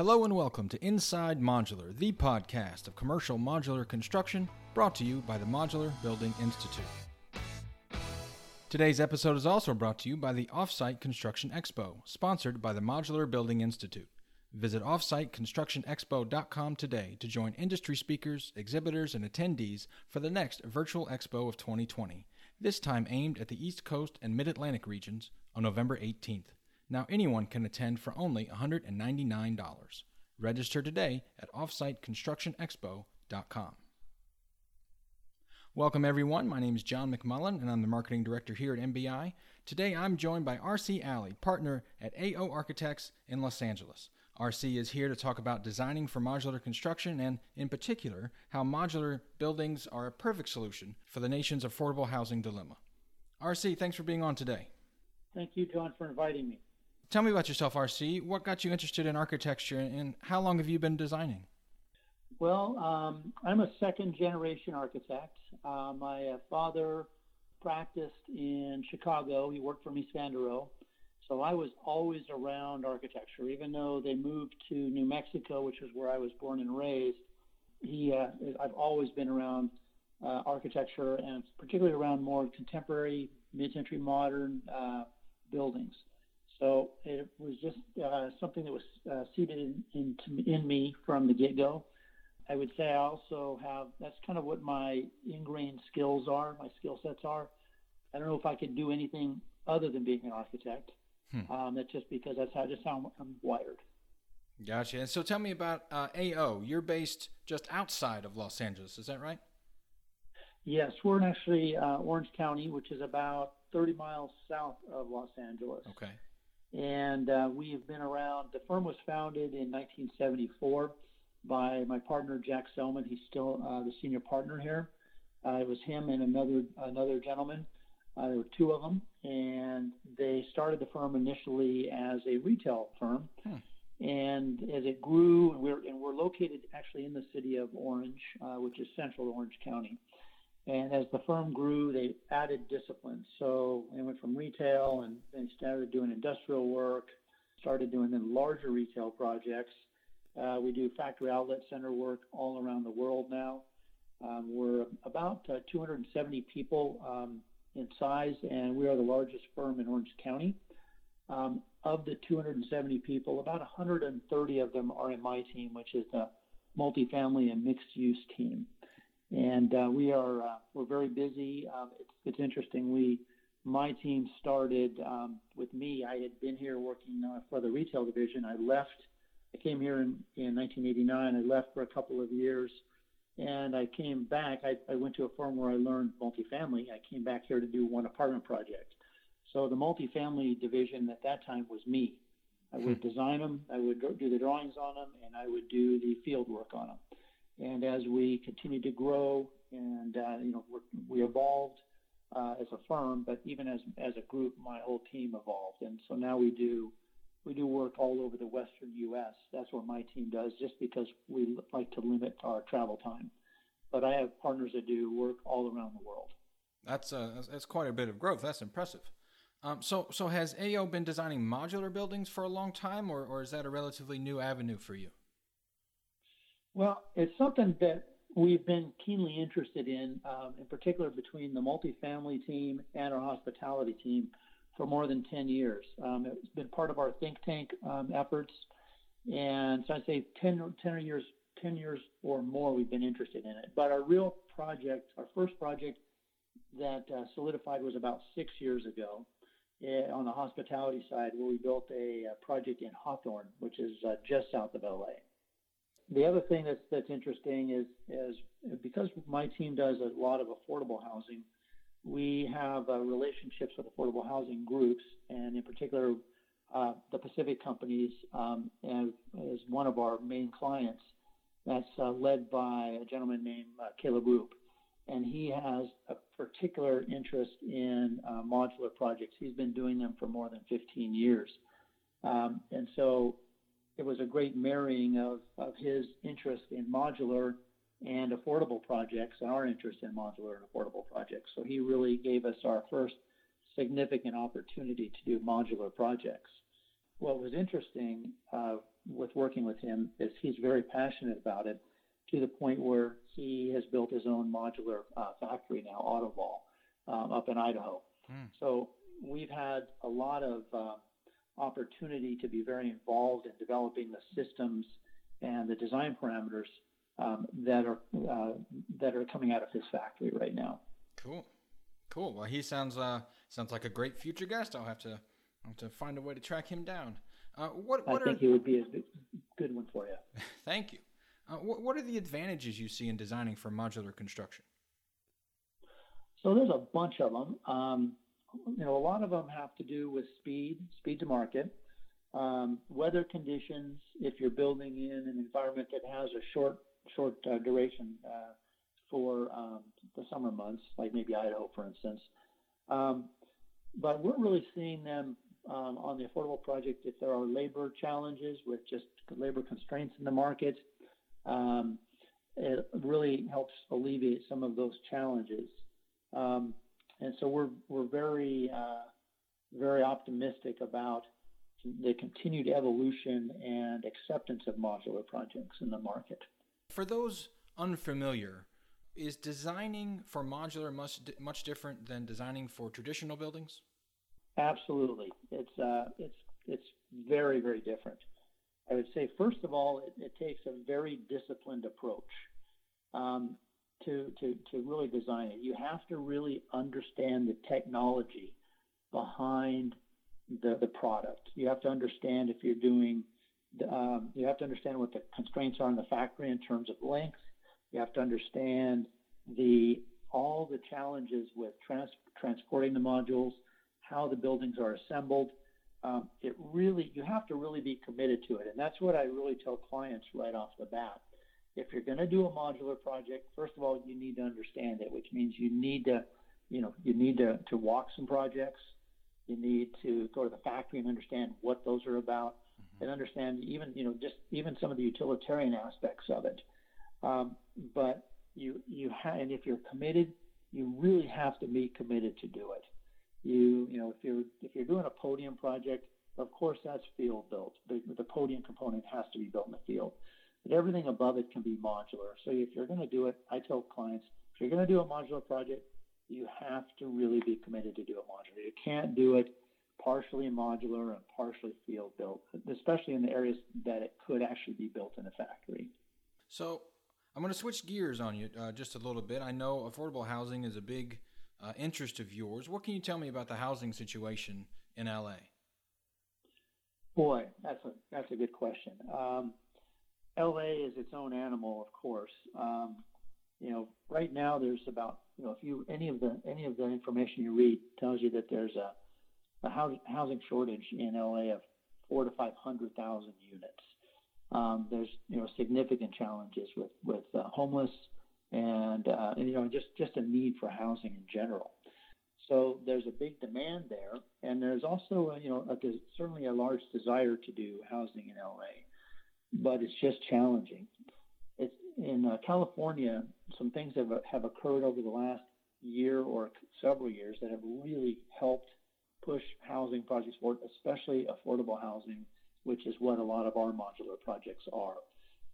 Hello and welcome to Inside Modular, the podcast of commercial modular construction brought to you by the Modular Building Institute. Today's episode is also brought to you by the Offsite Construction Expo, sponsored by the Modular Building Institute. Visit offsiteconstructionexpo.com today to join industry speakers, exhibitors, and attendees for the next virtual expo of 2020, this time aimed at the East Coast and Mid Atlantic regions on November 18th. Now anyone can attend for only $199. Register today at offsiteconstructionexpo.com. Welcome, everyone. My name is John McMullen, and I'm the Marketing Director here at MBI. Today, I'm joined by RC Alley, partner at AO Architects in Los Angeles. RC is here to talk about designing for modular construction and, in particular, how modular buildings are a perfect solution for the nation's affordable housing dilemma. RC, thanks for being on today. Thank you, John, for inviting me. Tell me about yourself, RC. What got you interested in architecture, and how long have you been designing? Well, um, I'm a second generation architect. Uh, my uh, father practiced in Chicago. He worked for Mies van. So I was always around architecture, even though they moved to New Mexico, which is where I was born and raised. He, uh, I've always been around uh, architecture and particularly around more contemporary, mid-century modern uh, buildings. So it was just uh, something that was uh, seated in, in, in me from the get-go. I would say I also have that's kind of what my ingrained skills are, my skill sets are. I don't know if I could do anything other than being an architect. Hmm. Um, that's just because that's how just how I'm wired. Gotcha. And so tell me about uh, AO. You're based just outside of Los Angeles, is that right? Yes, we're in actually uh, Orange County, which is about 30 miles south of Los Angeles. Okay. And uh, we have been around. The firm was founded in 1974 by my partner Jack Selman. He's still uh, the senior partner here. Uh, it was him and another another gentleman. Uh, there were two of them, and they started the firm initially as a retail firm. Hmm. And as it grew, and we're and we're located actually in the city of Orange, uh, which is central Orange County. And as the firm grew, they added disciplines. So they went from retail and then started doing industrial work, started doing then larger retail projects, uh, we do factory outlet center work all around the world now. Um, we're about uh, 270 people um, in size, and we are the largest firm in Orange County. Um, of the 270 people, about 130 of them are in my team, which is the multifamily and mixed use team. And uh, we are uh, we're very busy. Um, it's, it's interesting. We my team started um, with me. I had been here working uh, for the retail division. I left I came here in, in 1989. I left for a couple of years, and I came back. I, I went to a firm where I learned multifamily. I came back here to do one apartment project. So the multifamily division at that time was me. I would hmm. design them, I would do the drawings on them, and I would do the field work on them. And as we continued to grow, and uh, you know, we evolved uh, as a firm, but even as as a group, my whole team evolved. And so now we do we do work all over the western U.S. That's what my team does, just because we like to limit our travel time. But I have partners that do work all around the world. That's uh, that's quite a bit of growth. That's impressive. Um, so, so has AO been designing modular buildings for a long time, or, or is that a relatively new avenue for you? Well, it's something that we've been keenly interested in, um, in particular between the multifamily team and our hospitality team for more than 10 years. Um, it's been part of our think tank um, efforts. And so I'd say 10, 10 years, 10 years or more, we've been interested in it. But our real project, our first project that uh, solidified was about six years ago uh, on the hospitality side, where we built a, a project in Hawthorne, which is uh, just south of LA. The other thing that's that's interesting is is because my team does a lot of affordable housing we have uh, relationships with affordable housing groups, and in particular, uh, the Pacific companies um, one of our main clients. That's uh, led by a gentleman named uh, Caleb Roope, and he has a particular interest in uh, modular projects. He's been doing them for more than 15 years, um, and so it was a great marrying of, of his interest in modular and affordable projects and our interest in modular and affordable projects. So he really gave us our first significant opportunity to do modular projects. what was interesting uh, with working with him is he's very passionate about it to the point where he has built his own modular uh, factory now, Autovol, um, up in Idaho. Mm. So we've had a lot of uh, opportunity to be very involved in developing the systems and the design parameters um, that are uh, that are coming out of his factory right now. Cool, cool. Well, he sounds uh, sounds like a great future guest. I'll have to I'll have to find a way to track him down. Uh, what, what I think are... he would be a good one for you. Thank you. Uh, what, what are the advantages you see in designing for modular construction? So there's a bunch of them. Um, you know, a lot of them have to do with speed, speed to market, um, weather conditions. If you're building in an environment that has a short, short uh, duration uh, for um, the summer months, like maybe Idaho, for instance. Um, but we're really seeing them um, on the affordable project if there are labor challenges with just labor constraints in the market. Um, it really helps alleviate some of those challenges. Um, and so we're we're very uh, very optimistic about the continued evolution and acceptance of modular projects in the market. For those unfamiliar, is designing for modular much much different than designing for traditional buildings? Absolutely, it's uh, it's it's very very different. I would say first of all, it, it takes a very disciplined approach. Um, to, to, to really design it. You have to really understand the technology behind the, the product. You have to understand if you're doing, um, you have to understand what the constraints are in the factory in terms of length. You have to understand the all the challenges with trans, transporting the modules, how the buildings are assembled. Um, it really, you have to really be committed to it, and that's what I really tell clients right off the bat if you're going to do a modular project, first of all, you need to understand it, which means you need to, you know, you need to, to walk some projects. You need to go to the factory and understand what those are about, mm-hmm. and understand even, you know, just even some of the utilitarian aspects of it. Um, but you, you have, and if you're committed, you really have to be committed to do it. You, you know, if you're if you're doing a podium project, of course that's field built. The, the podium component has to be built in the field but everything above it can be modular. So if you're going to do it, I tell clients, if you're going to do a modular project, you have to really be committed to do a modular. You can't do it partially modular and partially field built, especially in the areas that it could actually be built in a factory. So I'm going to switch gears on you uh, just a little bit. I know affordable housing is a big uh, interest of yours. What can you tell me about the housing situation in LA? Boy, that's a that's a good question. Um, LA is its own animal, of course. Um, you know, right now there's about you know if you any of the any of the information you read tells you that there's a, a housing shortage in LA of four to five hundred thousand units. Um, there's you know significant challenges with with uh, homeless and, uh, and you know just just a need for housing in general. So there's a big demand there, and there's also a, you know a, certainly a large desire to do housing in LA but it's just challenging. It's in uh, California. Some things have have occurred over the last year or several years that have really helped push housing projects forward, especially affordable housing, which is what a lot of our modular projects are.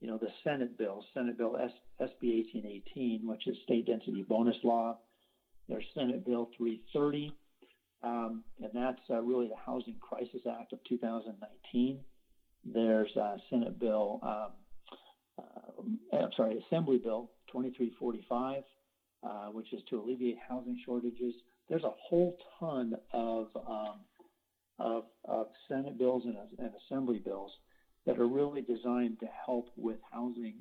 You know, the Senate bill, Senate Bill S, SB 1818, which is state density bonus law. There's Senate Bill 330, um, and that's uh, really the Housing Crisis Act of 2019. There's uh, Senate Bill, um, uh, I'm sorry, Assembly Bill 2345, uh, which is to alleviate housing shortages. There's a whole ton of um, of, of, Senate bills and, and, Assembly bills that are really designed to help with housing,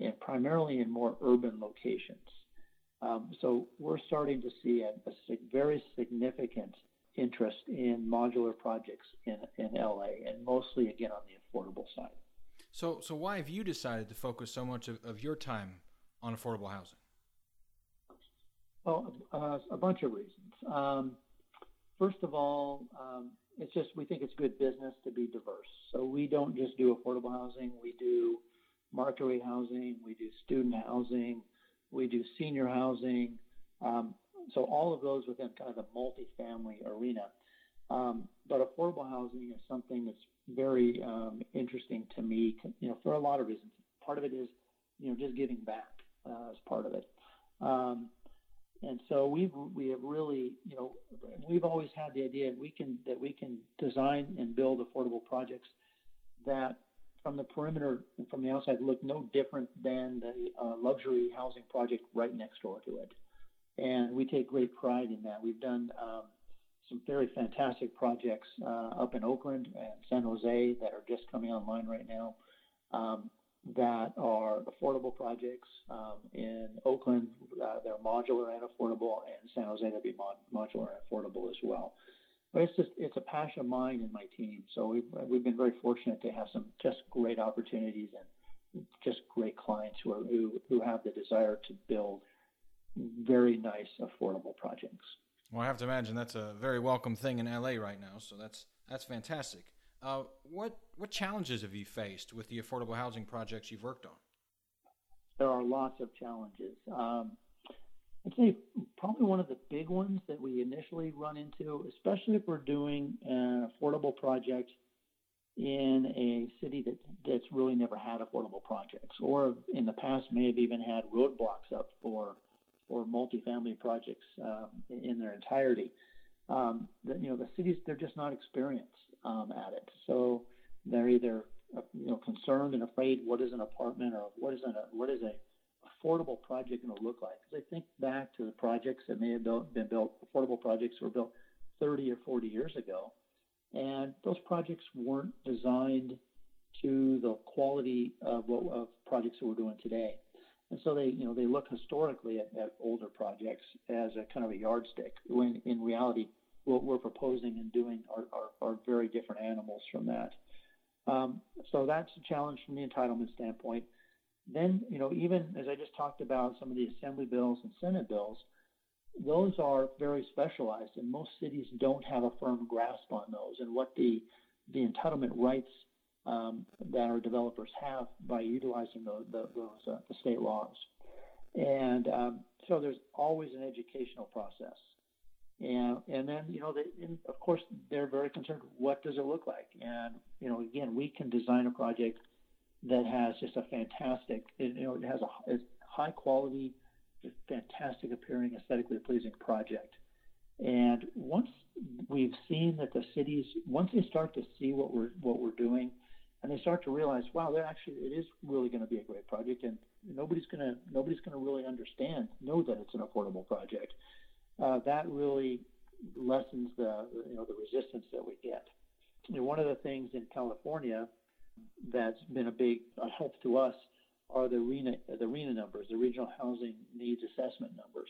and primarily in more urban locations. Um, so we're starting to see a, a very significant interest in modular projects in, in LA, and mostly again on the affordable side. So, so why have you decided to focus so much of, of your time on affordable housing? Well, uh, a bunch of reasons. Um, first of all, um, it's just we think it's good business to be diverse. So we don't just do affordable housing; we do market rate housing, we do student housing, we do senior housing. Um, so all of those within kind of the multifamily arena. Um, but affordable housing is something that's very um, interesting to me. You know, for a lot of reasons. Part of it is, you know, just giving back uh, as part of it. Um, and so we've we have really, you know, we've always had the idea we can that we can design and build affordable projects that from the perimeter and from the outside look no different than the uh, luxury housing project right next door to it. And we take great pride in that. We've done um, some very fantastic projects uh, up in Oakland and San Jose that are just coming online right now. Um, that are affordable projects. Um, in Oakland, uh, they're modular and affordable, and San Jose, they'll be mod- modular and affordable as well. But it's just it's a passion of mine and my team. So we've we've been very fortunate to have some just great opportunities and just great clients who are who, who have the desire to build very nice affordable projects. Well, I have to imagine that's a very welcome thing in LA right now. So that's that's fantastic. Uh, what what challenges have you faced with the affordable housing projects you've worked on? There are lots of challenges. Um, I'd say probably one of the big ones that we initially run into, especially if we're doing an affordable project in a city that that's really never had affordable projects, or in the past may have even had roadblocks up for for multifamily projects um, in their entirety. Um, the, you know, the cities they're just not experienced um, at it. So they're either uh, you know concerned and afraid what is an apartment or what is an what is a affordable project going to look like? Because I think back to the projects that may have built, been built, affordable projects were built 30 or 40 years ago, and those projects weren't designed to the quality of, what, of projects that we're doing today. And so they, you know, they look historically at, at older projects as a kind of a yardstick. When in reality, what we're proposing and doing are, are, are very different animals from that. Um, so that's a challenge from the entitlement standpoint. Then, you know, even as I just talked about some of the assembly bills and Senate bills, those are very specialized, and most cities don't have a firm grasp on those and what the the entitlement rights um, that our developers have by utilizing the, the, those uh, the state laws. And um, so there's always an educational process. And, and then, you know, they, of course, they're very concerned. What does it look like? And, you know, again, we can design a project that has just a fantastic, you know, it has a, a high quality, fantastic appearing, aesthetically pleasing project. And once we've seen that the cities, once they start to see what we're what we're doing, and they start to realize, wow, that actually it is really going to be a great project, and nobody's going to nobody's going to really understand, know that it's an affordable project uh, that really lessens the you know the resistance that we get. You know, one of the things in California that's been a big help to us are the RHNA the RHNA numbers, the Regional Housing Needs Assessment numbers,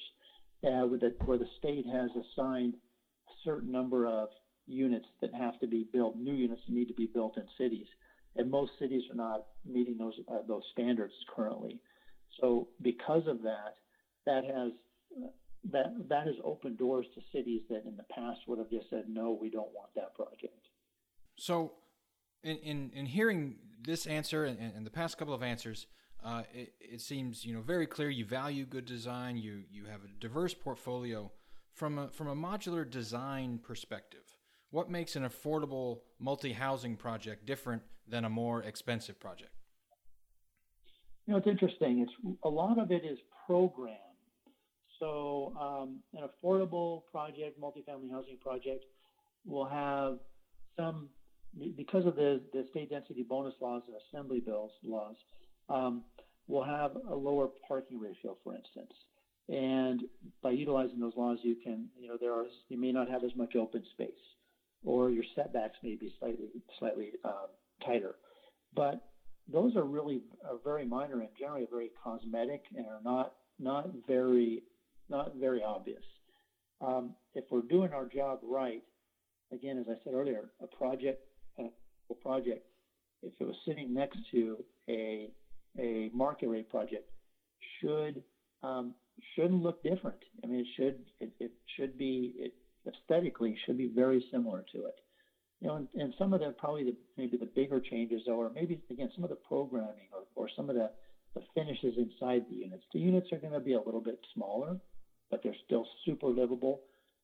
uh, where the state has assigned a certain number of units that have to be built, new units that need to be built in cities, and most cities are not meeting those uh, those standards currently. So because of that, that has that that has opened doors to cities that in the past would have just said no, we don't want that project. So, in in, in hearing this answer and, and the past couple of answers, uh, it, it seems you know very clear you value good design. You you have a diverse portfolio from a from a modular design perspective. What makes an affordable multi housing project different than a more expensive project? You know, it's interesting. It's a lot of it is program. so um, an affordable project, multifamily housing project, will have some because of the, the state density bonus laws and assembly bills laws, um, will have a lower parking ratio, for instance. And by utilizing those laws, you can, you know, there are you may not have as much open space, or your setbacks may be slightly slightly um, tighter. But those are really are very minor and generally very cosmetic and are not not very not very obvious. Um, if we're doing our job right, again, as I said earlier, a project, a project, if it was sitting next to a a market rate project, should um, shouldn't look different. I mean, it should it, it should be it aesthetically should be very similar to it. You know, and, and some of the probably the maybe the bigger changes, or maybe again some of the programming or, or some of the the finishes inside the units. The units are going to be a little bit smaller but they're still super livable.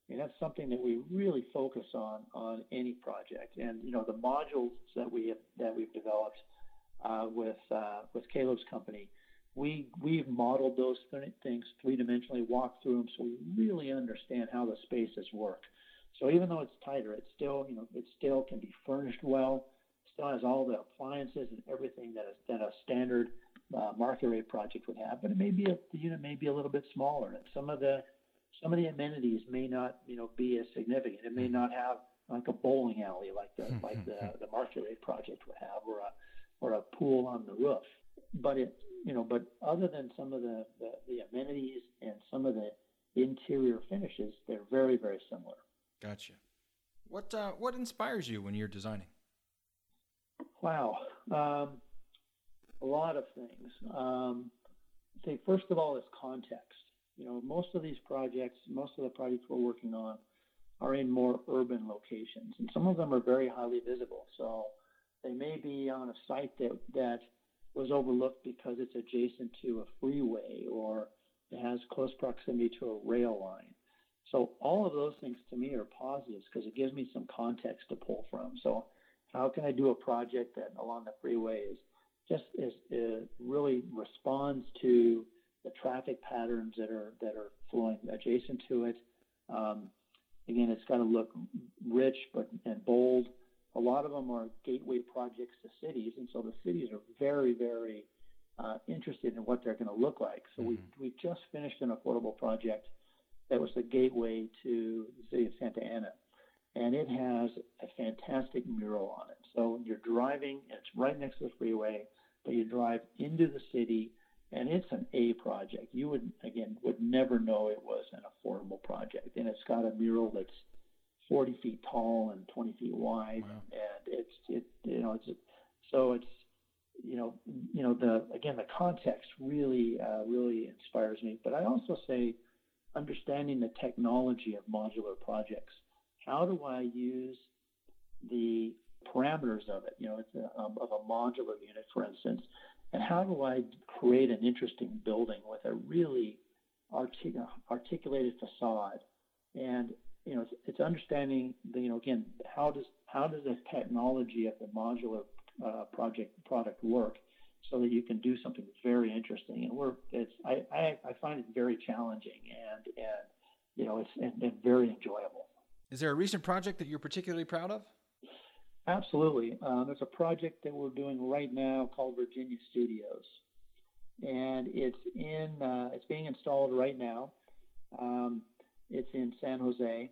And that's something that we really focus on on any project. And you know, the modules that we have that we've developed uh, with uh, with Caleb's company, we we've modeled those things three dimensionally, walked through them, so we really understand how the spaces work. So even though it's tighter, it still you know it still can be furnished well, still has all the appliances and everything that a, that a standard uh, market rate project would have. But it may be a, the unit may be a little bit smaller, and some of the some of the amenities may not, you know, be as significant. It may mm-hmm. not have like a bowling alley like the mm-hmm. like the the Market Rate project would have, or a or a pool on the roof. But it, you know, but other than some of the the, the amenities and some of the interior finishes, they're very very similar. Gotcha. What uh, what inspires you when you're designing? Wow, um, a lot of things. Um, I think first of all is context. You know, most of these projects, most of the projects we're working on are in more urban locations, and some of them are very highly visible. So they may be on a site that, that was overlooked because it's adjacent to a freeway or it has close proximity to a rail line. So all of those things to me are positives because it gives me some context to pull from. So how can I do a project that along the freeway is just is, is really responds to the traffic patterns that are that are flowing adjacent to it. Um, again, it's got to look rich but and bold. A lot of them are gateway projects to cities, and so the cities are very, very uh, interested in what they're going to look like. So mm-hmm. we we just finished an affordable project that was the gateway to the city of Santa Ana, and it has a fantastic mural on it. So you're driving, it's right next to the freeway, but you drive into the city and it's an A project. You would again would never know it was an affordable project, and it's got a mural that's 40 feet tall and 20 feet wide, wow. and it's it you know it's so it's you know you know the again the context really uh, really inspires me. But I also say understanding the technology of modular projects. How do I use the parameters of it? You know, it's a, um, of a modular unit, for instance and how do I create an interesting building with a really artic- articulated facade? And you know, it's, it's understanding the, you know again how does how does the technology of the modular uh, project product work so that you can do something very interesting. And we're it's I, I, I find it very challenging and and you know it's and, and very enjoyable. Is there a recent project that you're particularly proud of? Absolutely. Uh, there's a project that we're doing right now called Virginia Studios, and it's in uh, it's being installed right now. Um, it's in San Jose,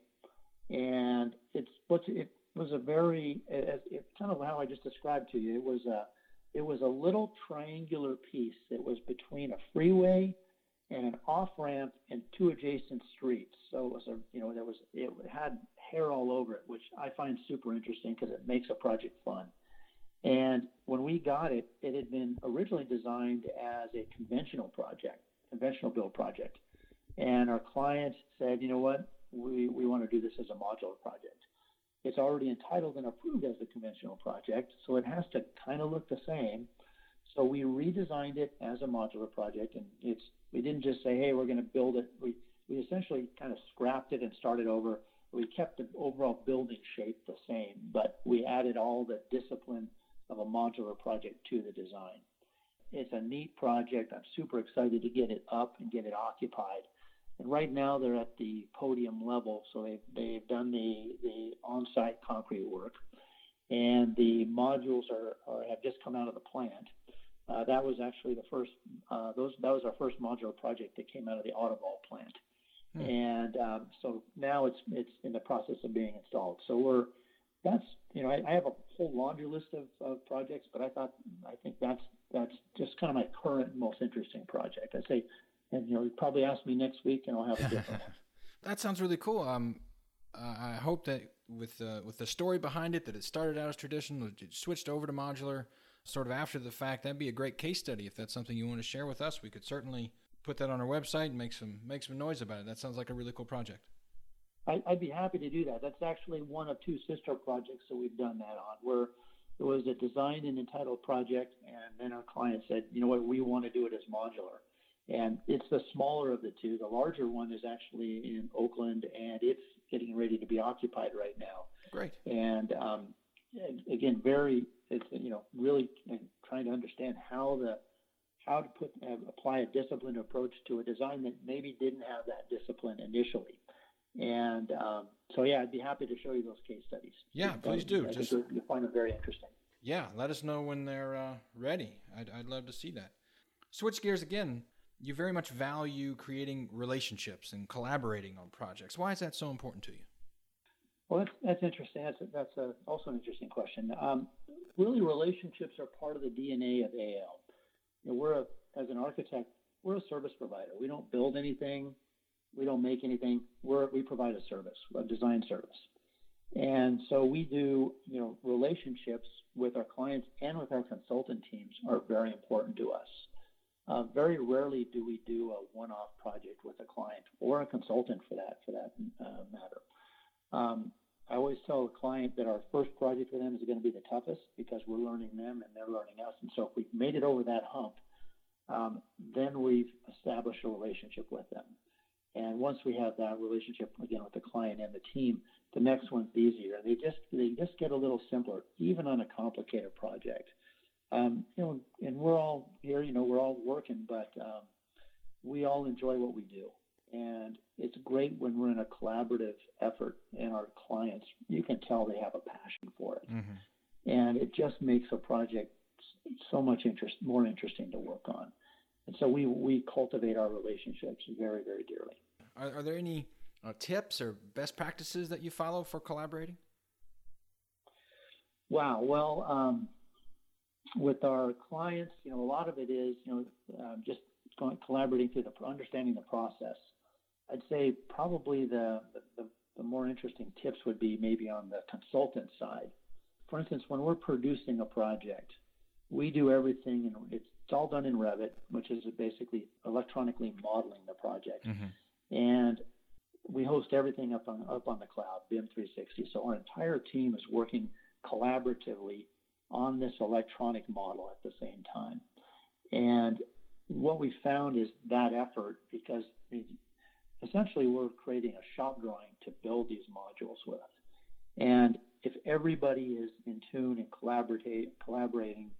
and it's it was a very it, it, kind of how I just described to you. It was a it was a little triangular piece that was between a freeway and an off ramp and two adjacent streets. So it was a you know there was it had hair all over it, which I find super interesting because it makes a project fun. And when we got it, it had been originally designed as a conventional project, conventional build project. And our client said, you know what, we, we want to do this as a modular project. It's already entitled and approved as a conventional project, so it has to kind of look the same. So we redesigned it as a modular project, and it's we didn't just say, hey, we're going to build it. We we essentially kind of scrapped it and started over we kept the overall building shape the same, but we added all the discipline of a modular project to the design. It's a neat project. I'm super excited to get it up and get it occupied. And right now they're at the podium level, so they've, they've done the, the on-site concrete work, and the modules are, are have just come out of the plant. Uh, that was actually the first. Uh, those that was our first modular project that came out of the Autovol plant. Hmm. And um, so now it's it's in the process of being installed. So we're that's you know I, I have a whole laundry list of, of projects, but I thought I think that's that's just kind of my current most interesting project. I say, and you know, you probably ask me next week, and I'll have a different one. that sounds really cool. Um, I hope that with uh, with the story behind it, that it started out as traditional, it switched over to modular, sort of after the fact. That'd be a great case study if that's something you want to share with us. We could certainly put that on our website and make some make some noise about it. That sounds like a really cool project. I, would be happy to do that. That's actually one of two sister projects that we've done that on, where it was a designed and entitled project, and then our client said, you know what, we want to do it as modular. And it's the smaller of the two. The larger one is actually in Oakland, and it's getting ready to be occupied right now. Great. And um, again, very, it's you know, really trying to understand how the how to put uh, apply a disciplined approach to a design that maybe didn't have that discipline initially. And um, so, yeah, I'd be happy to show you those case studies. Yeah, please do. I Just you'll find them very interesting. Yeah, let us know when they're uh, ready. I'd, I'd love to see that. Switch gears again. You very much value creating relationships and collaborating on projects. Why is that so important to you? Well, that's, that's interesting. That's, a, that's a, also an interesting question. Um, really, relationships are part of the DNA of AO. You know, we're a, as an architect, we're a service provider. We don't build anything. We don't make anything. We're, we provide a service, a design service. And so we do, you know, relationships with our clients and with our consultant teams are very important to us. Uh, very rarely do we do a one-off project with a client or a consultant for that for that uh, matter. Um, I always tell a client that our first project with them is going to be the toughest because we're learning them and they're learning us. And so if we've made it over that hump, um, then we've established a relationship with them. And once we have that relationship again with the client and the team, the next one's easier. They just they just get a little simpler, even on a complicated project. Um, you know, and we're all here. You know, we're all working, but um, we all enjoy what we do, and it's great when we're in a collaborative effort. And our clients, you can tell they have a passion for it, mm-hmm. and it just makes a project so much interest more interesting to work on. And so we we cultivate our relationships very very dearly. Are, are there any uh, tips or best practices that you follow for collaborating? Wow. Well, um, with our clients, you know, a lot of it is, you know, um, just going, collaborating through the understanding the process. I'd say probably the, the, the more interesting tips would be maybe on the consultant side. For instance, when we're producing a project, we do everything, and it's, it's all done in Revit, which is basically electronically modeling the project. Mm-hmm and we host everything up on up on the cloud, BIM 360. So our entire team is working collaboratively on this electronic model at the same time. And what we found is that effort, because essentially we're creating a shop drawing to build these modules with. And if everybody is in tune and collaborating,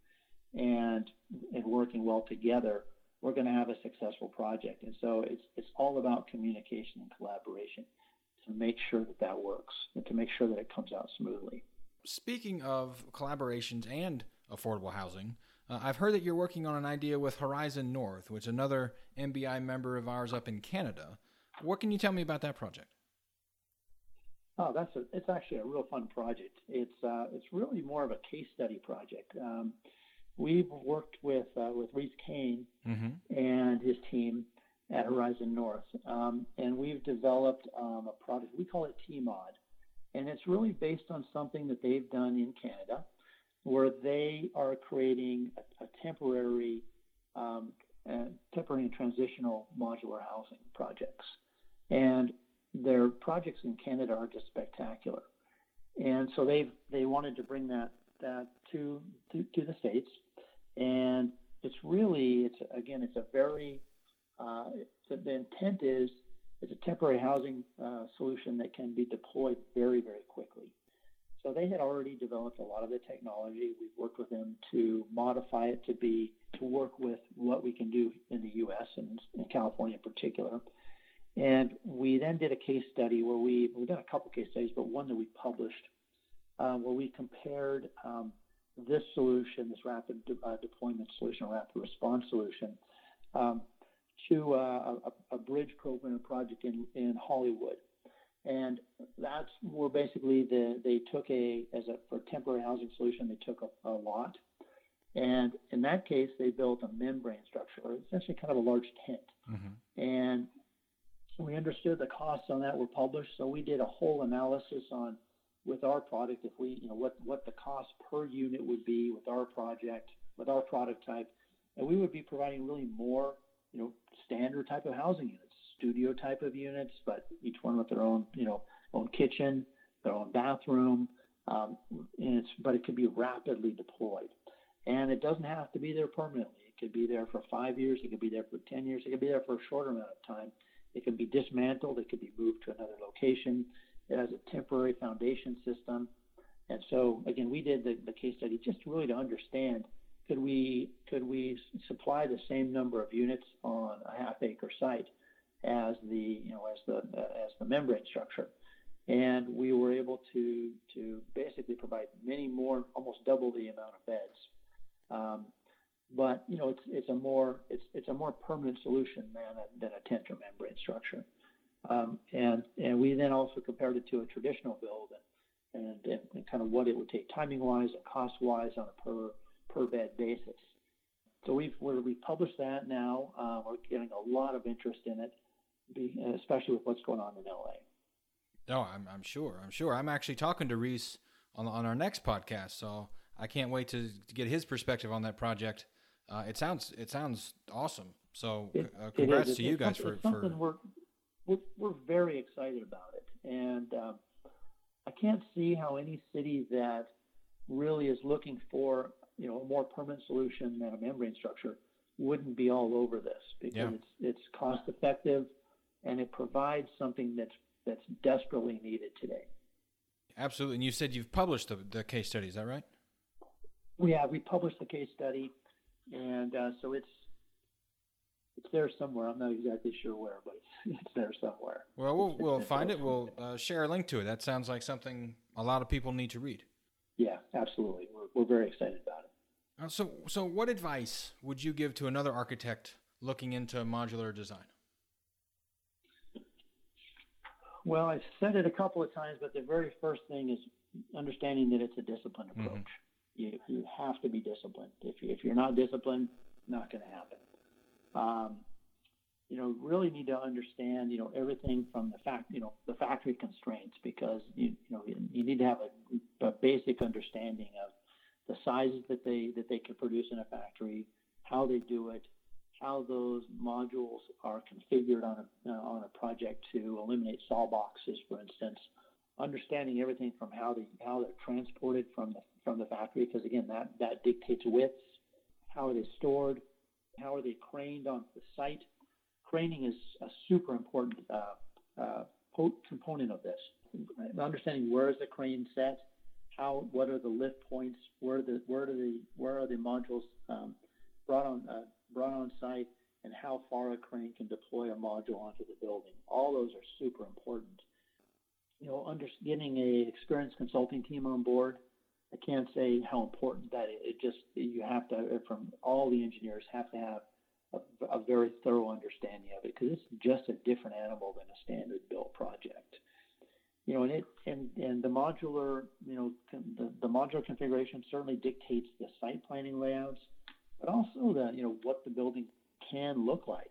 and, and working well together, we're going to have a successful project. And so it's it's all about communication and collaboration to make sure that that works and to make sure that it comes out smoothly. Speaking of collaborations and affordable housing, uh, I've heard that you're working on an idea with Horizon North, which is another MBI member of ours up in Canada. What can you tell me about that project? Oh, that's a, it's actually a real fun project. It's uh, it's really more of a case study project. Um, we've worked with uh, with Reese Kane mm-hmm. and his team at Horizon North, um, and we've developed um, a product. We call it T-Mod, and it's really based on something that they've done in Canada, where they are creating a, a temporary, um, temporary and transitional modular housing projects, and their projects in Canada are just spectacular. And so they they wanted to bring that that to, to, to the states and it's really, it's again, it's a very, uh, the, intent is it's a temporary housing uh, solution that can be deployed very, very quickly. So they had already developed a lot of the technology. We've worked with them to modify it to be to work with what we can do in the U.S. and in California in particular. And we then did a case study where we we've done a couple case studies, but one that we published uh, where we compared um, this solution, this rapid de- uh, deployment solution, rapid response solution, um, to uh, a, a, bridge program project in, in Hollywood. And that's where basically the, they took a, as a, for temporary housing solution, they took a, a lot. And in that case, they built a membrane structure, or essentially kind of a large tent. Mm-hmm. And we understood the costs on that were published, so we did a whole analysis on with our product, if we, you know, what, what the cost per unit would be with our project, with our product type, and we would be providing really more, you know, standard type of housing units, studio type of units, but each one with their own, you know, own kitchen, their own bathroom, um, and it's, but it could be rapidly deployed. And it doesn't have to be there permanently. It could be there for five years. It could be there for 10 years. It could be there for a shorter amount of time. It can be dismantled. It could be moved to another location. It has a temporary foundation system. And so, again, we did the, the case study just really to understand could we could we supply the same number of units on a half acre site as the you know as the as the membrane structure, and we were able to to basically provide many more, almost double the amount of beds. Um, but you know it's it's a more it's it's a more permanent solution than a, than a tensor membrane structure. Um, and and we then also compared it to a traditional build and, and, and kind of what it would take timing wise and cost wise on a per per bed basis. So we've we published that now. Uh, we're getting a lot of interest in it, especially with what's going on in LA. No, oh, I'm, I'm sure. I'm sure. I'm actually talking to Reese on on our next podcast, so I can't wait to, to get his perspective on that project. Uh, it sounds it sounds awesome. So it, uh, congrats to you guys for, for we're, we're, we're very excited about it, and um, I can't see how any city that really is looking for you know a more permanent solution than a membrane structure wouldn't be all over this because yeah. it's it's cost effective and it provides something that's that's desperately needed today. Absolutely, and you said you've published the, the case study. Is that right? Yeah. We published the case study, and uh, so it's it's there somewhere. I'm not exactly sure where, but it's, it's there somewhere. Well, we'll, we'll find it. We'll uh, share a link to it. That sounds like something a lot of people need to read. Yeah, absolutely. We're, we're very excited about it. Uh, so, so what advice would you give to another architect looking into modular design? Well, I've said it a couple of times, but the very first thing is understanding that it's a disciplined mm-hmm. approach. Mm-hmm. You, you have to be disciplined. If, you, if you're not disciplined, not going to happen. Um, you know, really need to understand, you know, everything from the fact, you know, the factory constraints because you, you know you need to have a, a basic understanding of the sizes that they that they can produce in a factory, how they do it, how those modules are configured on a uh, on a project to eliminate saw boxes, for instance. Understanding everything from how they how they're transported from the from the factory, because again that that dictates widths. How are they stored? How are they craned onto the site? Craning is a super important uh, uh, component of this. Understanding where is the crane set, how what are the lift points, where the where are the where are the modules um, brought on uh, brought on site, and how far a crane can deploy a module onto the building. All those are super important. You know, under, getting a experienced consulting team on board. I can't say how important that is. It just you have to from all the engineers have to have a, a very thorough understanding of it because it's just a different animal than a standard built project you know, and it and and the modular, you know, the, the modular configuration certainly dictates the site planning layouts, but also the you know what the building can look like.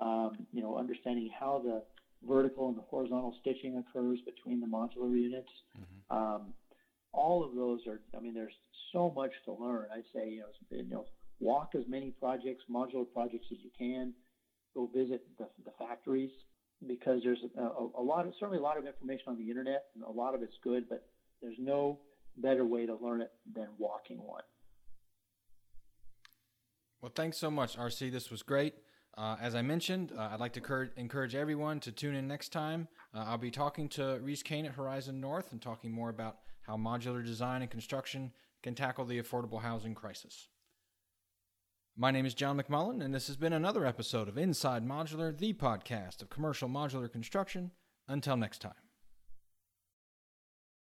Um, you know, understanding how the vertical and the horizontal stitching occurs between the modular units. Mm-hmm. Um, all of those are. I mean, there's so much to learn. I'd say you know, you know, walk as many projects, modular projects as you can. Go visit the, the factories because there's a, a, lot of certainly a lot of information on the internet, and a lot of it's good, but there's no better way to learn it than walking one. Well, thanks so much, RC. This was great. Uh, as I mentioned, uh, I'd like to cur- encourage everyone to tune in next time. Uh, I'll be talking to Reese Kane at Horizon North and talking more about how modular design and construction can tackle the affordable housing crisis. My name is John McMullen, and this has been another episode of Inside Modular, the podcast of commercial modular construction. Until next time.